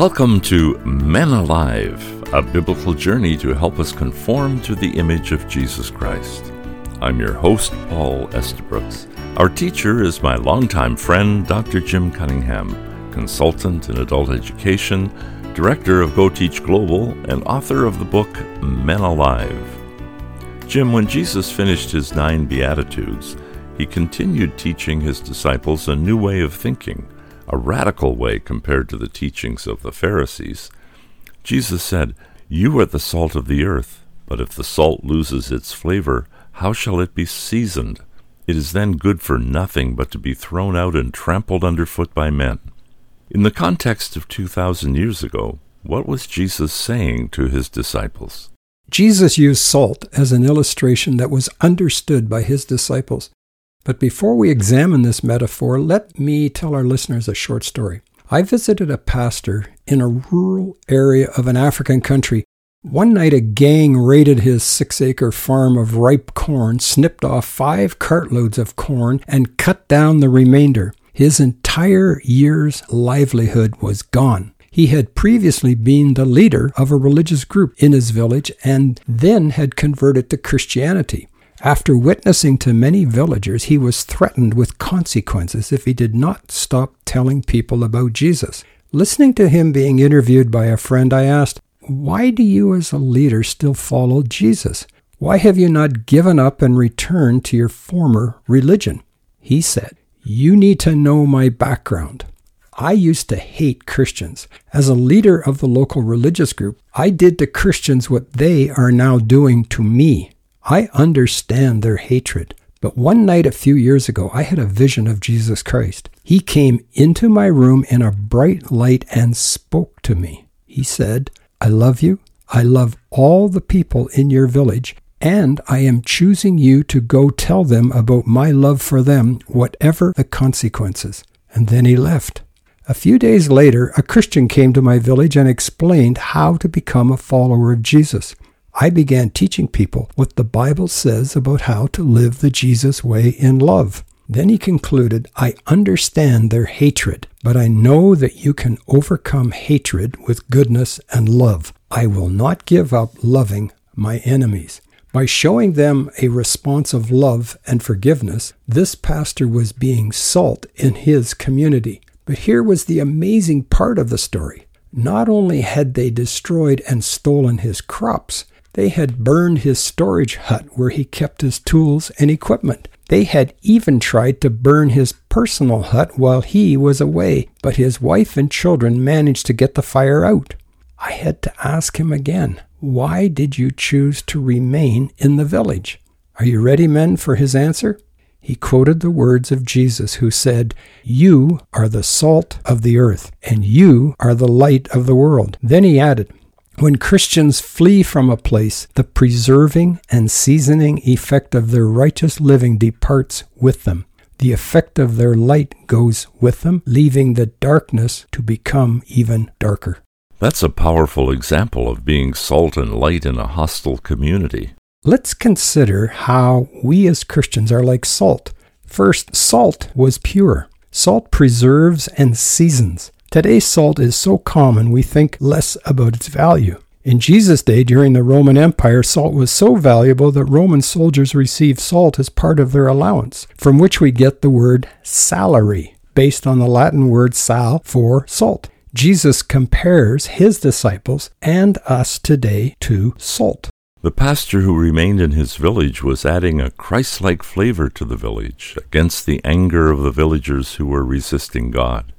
Welcome to Men Alive, a biblical journey to help us conform to the image of Jesus Christ. I'm your host, Paul Estabrooks. Our teacher is my longtime friend, Dr. Jim Cunningham, consultant in adult education, director of Go Teach Global, and author of the book Men Alive. Jim, when Jesus finished his nine Beatitudes, he continued teaching his disciples a new way of thinking, a radical way compared to the teachings of the Pharisees. Jesus said, You are the salt of the earth, but if the salt loses its flavor, how shall it be seasoned? It is then good for nothing but to be thrown out and trampled underfoot by men. In the context of 2,000 years ago, what was Jesus saying to his disciples? Jesus used salt as an illustration that was understood by his disciples. But before we examine this metaphor, let me tell our listeners a short story. I visited a pastor in a rural area of an African country. One night, a gang raided his six acre farm of ripe corn, snipped off five cartloads of corn, and cut down the remainder. His entire year's livelihood was gone. He had previously been the leader of a religious group in his village and then had converted to Christianity. After witnessing to many villagers, he was threatened with consequences if he did not stop telling people about Jesus. Listening to him being interviewed by a friend, I asked, Why do you, as a leader, still follow Jesus? Why have you not given up and returned to your former religion? He said, You need to know my background. I used to hate Christians. As a leader of the local religious group, I did to Christians what they are now doing to me. I understand their hatred. But one night a few years ago, I had a vision of Jesus Christ. He came into my room in a bright light and spoke to me. He said, I love you. I love all the people in your village, and I am choosing you to go tell them about my love for them, whatever the consequences. And then he left. A few days later, a Christian came to my village and explained how to become a follower of Jesus. I began teaching people what the Bible says about how to live the Jesus way in love. Then he concluded, I understand their hatred, but I know that you can overcome hatred with goodness and love. I will not give up loving my enemies. By showing them a response of love and forgiveness, this pastor was being salt in his community. But here was the amazing part of the story. Not only had they destroyed and stolen his crops, they had burned his storage hut where he kept his tools and equipment. They had even tried to burn his personal hut while he was away, but his wife and children managed to get the fire out. I had to ask him again, Why did you choose to remain in the village? Are you ready, men, for his answer? He quoted the words of Jesus, who said, You are the salt of the earth, and you are the light of the world. Then he added, when Christians flee from a place, the preserving and seasoning effect of their righteous living departs with them. The effect of their light goes with them, leaving the darkness to become even darker. That's a powerful example of being salt and light in a hostile community. Let's consider how we as Christians are like salt. First, salt was pure. Salt preserves and seasons. Today's salt is so common we think less about its value. In Jesus' day, during the Roman Empire, salt was so valuable that Roman soldiers received salt as part of their allowance, from which we get the word salary, based on the Latin word sal for salt. Jesus compares his disciples and us today to salt. The pastor who remained in his village was adding a Christ like flavor to the village against the anger of the villagers who were resisting God.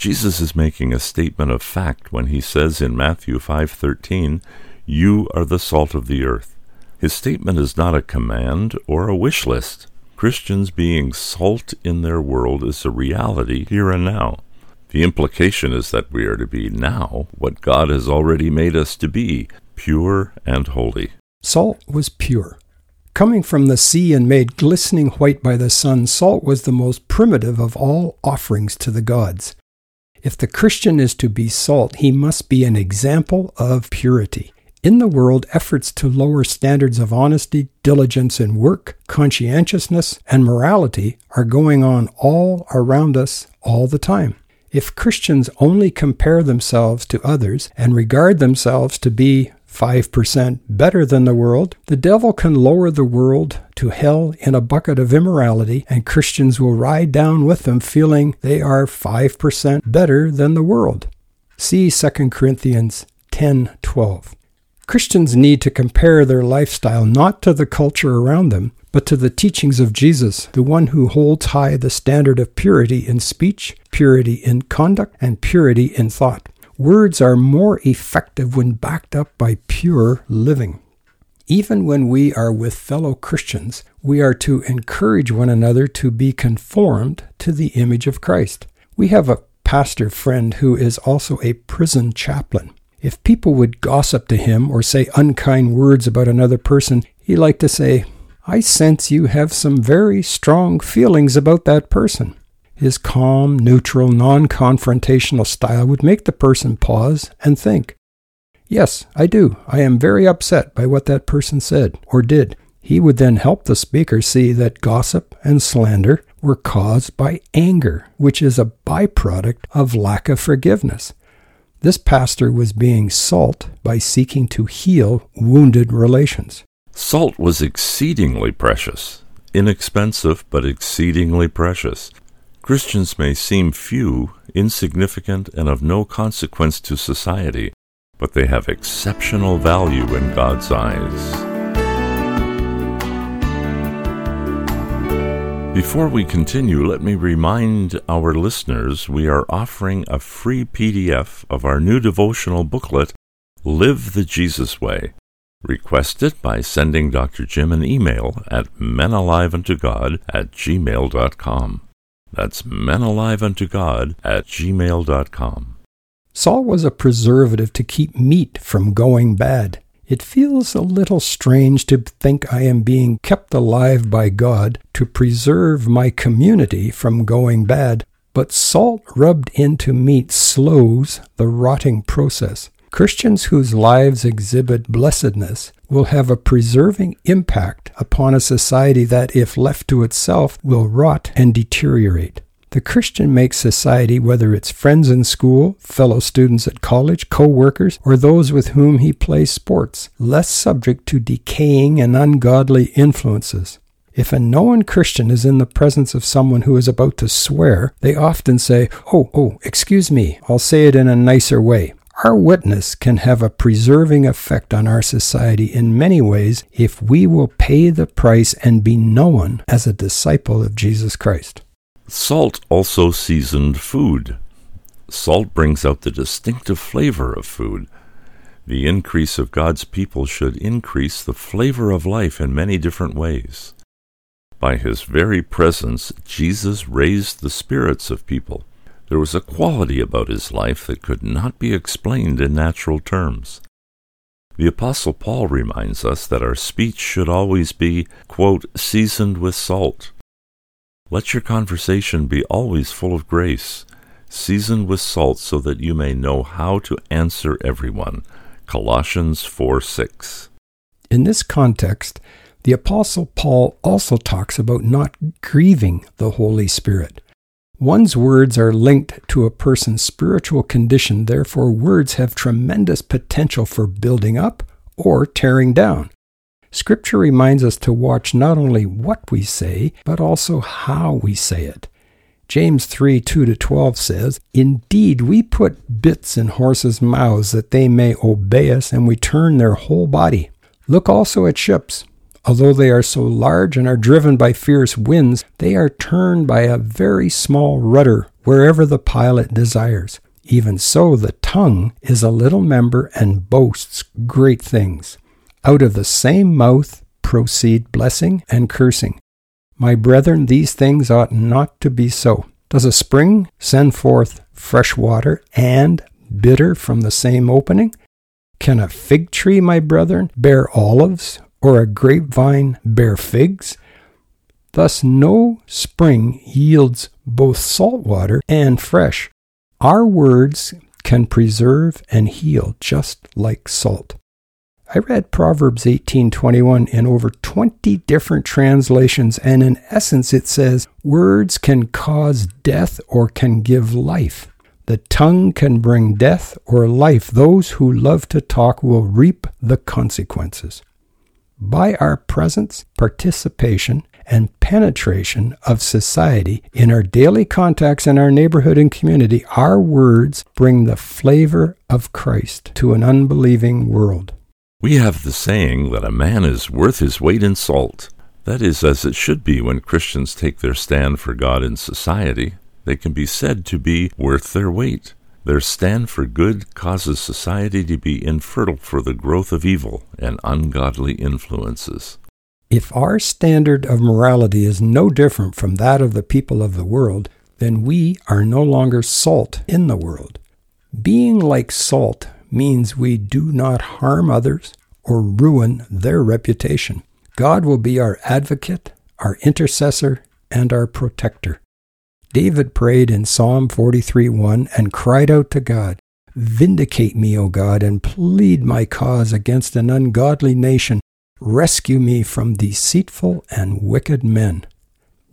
Jesus is making a statement of fact when he says in Matthew 5:13, "You are the salt of the earth." His statement is not a command or a wish list. Christians being salt in their world is a reality here and now. The implication is that we are to be now what God has already made us to be, pure and holy. Salt was pure. Coming from the sea and made glistening white by the sun, salt was the most primitive of all offerings to the gods. If the Christian is to be salt, he must be an example of purity. In the world, efforts to lower standards of honesty, diligence in work, conscientiousness, and morality are going on all around us all the time. If Christians only compare themselves to others and regard themselves to be 5% better than the world, the devil can lower the world to hell in a bucket of immorality, and Christians will ride down with them feeling they are 5% better than the world. See 2 Corinthians 10:12. Christians need to compare their lifestyle not to the culture around them, but to the teachings of Jesus, the one who holds high the standard of purity in speech, purity in conduct, and purity in thought. Words are more effective when backed up by pure living. Even when we are with fellow Christians, we are to encourage one another to be conformed to the image of Christ. We have a pastor friend who is also a prison chaplain. If people would gossip to him or say unkind words about another person, he liked to say, I sense you have some very strong feelings about that person. His calm, neutral, non confrontational style would make the person pause and think. Yes, I do. I am very upset by what that person said or did. He would then help the speaker see that gossip and slander were caused by anger, which is a byproduct of lack of forgiveness. This pastor was being salt by seeking to heal wounded relations. Salt was exceedingly precious, inexpensive but exceedingly precious. Christians may seem few, insignificant, and of no consequence to society, but they have exceptional value in God's eyes. Before we continue, let me remind our listeners we are offering a free PDF of our new devotional booklet, Live the Jesus Way. Request it by sending Dr. Jim an email at menaliveuntogod at gmail.com. That's menaliveuntogod at gmail.com. Salt was a preservative to keep meat from going bad. It feels a little strange to think I am being kept alive by God to preserve my community from going bad, but salt rubbed into meat slows the rotting process. Christians whose lives exhibit blessedness will have a preserving impact upon a society that, if left to itself, will rot and deteriorate. The Christian makes society, whether it's friends in school, fellow students at college, co workers, or those with whom he plays sports, less subject to decaying and ungodly influences. If a known Christian is in the presence of someone who is about to swear, they often say, Oh, oh, excuse me, I'll say it in a nicer way. Our witness can have a preserving effect on our society in many ways if we will pay the price and be known as a disciple of Jesus Christ. Salt also seasoned food. Salt brings out the distinctive flavor of food. The increase of God's people should increase the flavor of life in many different ways. By his very presence, Jesus raised the spirits of people. There was a quality about his life that could not be explained in natural terms. The Apostle Paul reminds us that our speech should always be, quote, seasoned with salt. Let your conversation be always full of grace, seasoned with salt, so that you may know how to answer everyone. Colossians 4 6. In this context, the Apostle Paul also talks about not grieving the Holy Spirit. One's words are linked to a person's spiritual condition, therefore, words have tremendous potential for building up or tearing down. Scripture reminds us to watch not only what we say, but also how we say it. James 3 2 to 12 says, Indeed, we put bits in horses' mouths that they may obey us, and we turn their whole body. Look also at ships. Although they are so large and are driven by fierce winds, they are turned by a very small rudder wherever the pilot desires. Even so, the tongue is a little member and boasts great things. Out of the same mouth proceed blessing and cursing. My brethren, these things ought not to be so. Does a spring send forth fresh water and bitter from the same opening? Can a fig tree, my brethren, bear olives, or a grapevine bear figs? Thus, no spring yields both salt water and fresh. Our words can preserve and heal just like salt. I read Proverbs 18:21 in over 20 different translations and in essence it says words can cause death or can give life. The tongue can bring death or life. Those who love to talk will reap the consequences. By our presence, participation, and penetration of society in our daily contacts in our neighborhood and community, our words bring the flavor of Christ to an unbelieving world. We have the saying that a man is worth his weight in salt. That is as it should be when Christians take their stand for God in society. They can be said to be worth their weight. Their stand for good causes society to be infertile for the growth of evil and ungodly influences. If our standard of morality is no different from that of the people of the world, then we are no longer salt in the world. Being like salt means we do not harm others or ruin their reputation. God will be our advocate, our intercessor, and our protector. David prayed in Psalm 43:1 and cried out to God, Vindicate me, O God, and plead my cause against an ungodly nation Rescue me from deceitful and wicked men.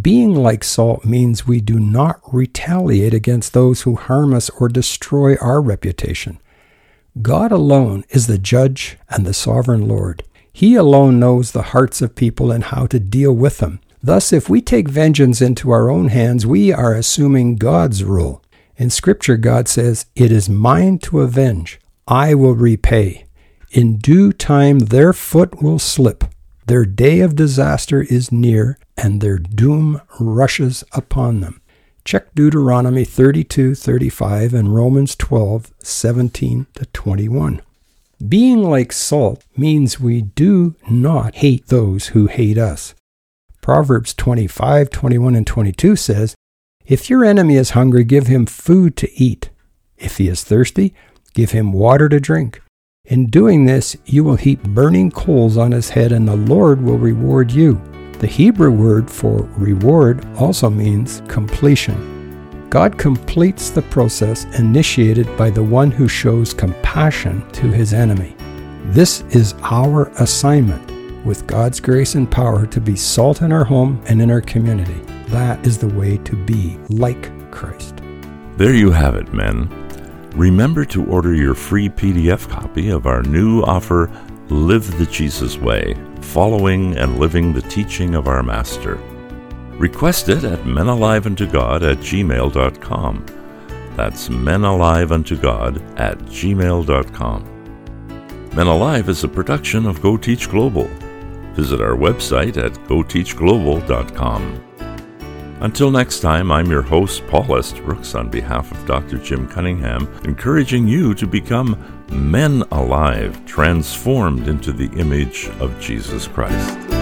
Being like salt means we do not retaliate against those who harm us or destroy our reputation. God alone is the judge and the sovereign Lord. He alone knows the hearts of people and how to deal with them. Thus, if we take vengeance into our own hands, we are assuming God's rule. In Scripture, God says, It is mine to avenge. I will repay. In due time their foot will slip. Their day of disaster is near, and their doom rushes upon them. Check Deuteronomy 32, 35 and Romans 12, 17 to 21. Being like salt means we do not hate those who hate us. Proverbs 25, 21 and 22 says, If your enemy is hungry, give him food to eat. If he is thirsty, give him water to drink. In doing this, you will heap burning coals on his head, and the Lord will reward you. The Hebrew word for reward also means completion. God completes the process initiated by the one who shows compassion to his enemy. This is our assignment with God's grace and power to be salt in our home and in our community. That is the way to be like Christ. There you have it, men. Remember to order your free PDF copy of our new offer, Live the Jesus Way, following and living the teaching of our Master. Request it at menaliveuntogod at gmail.com. That's menaliveuntogod at gmail.com. Men Alive is a production of Go Teach Global. Visit our website at goteachglobal.com. Until next time, I'm your host, Paul Estabrook, on behalf of Dr. Jim Cunningham, encouraging you to become men alive, transformed into the image of Jesus Christ.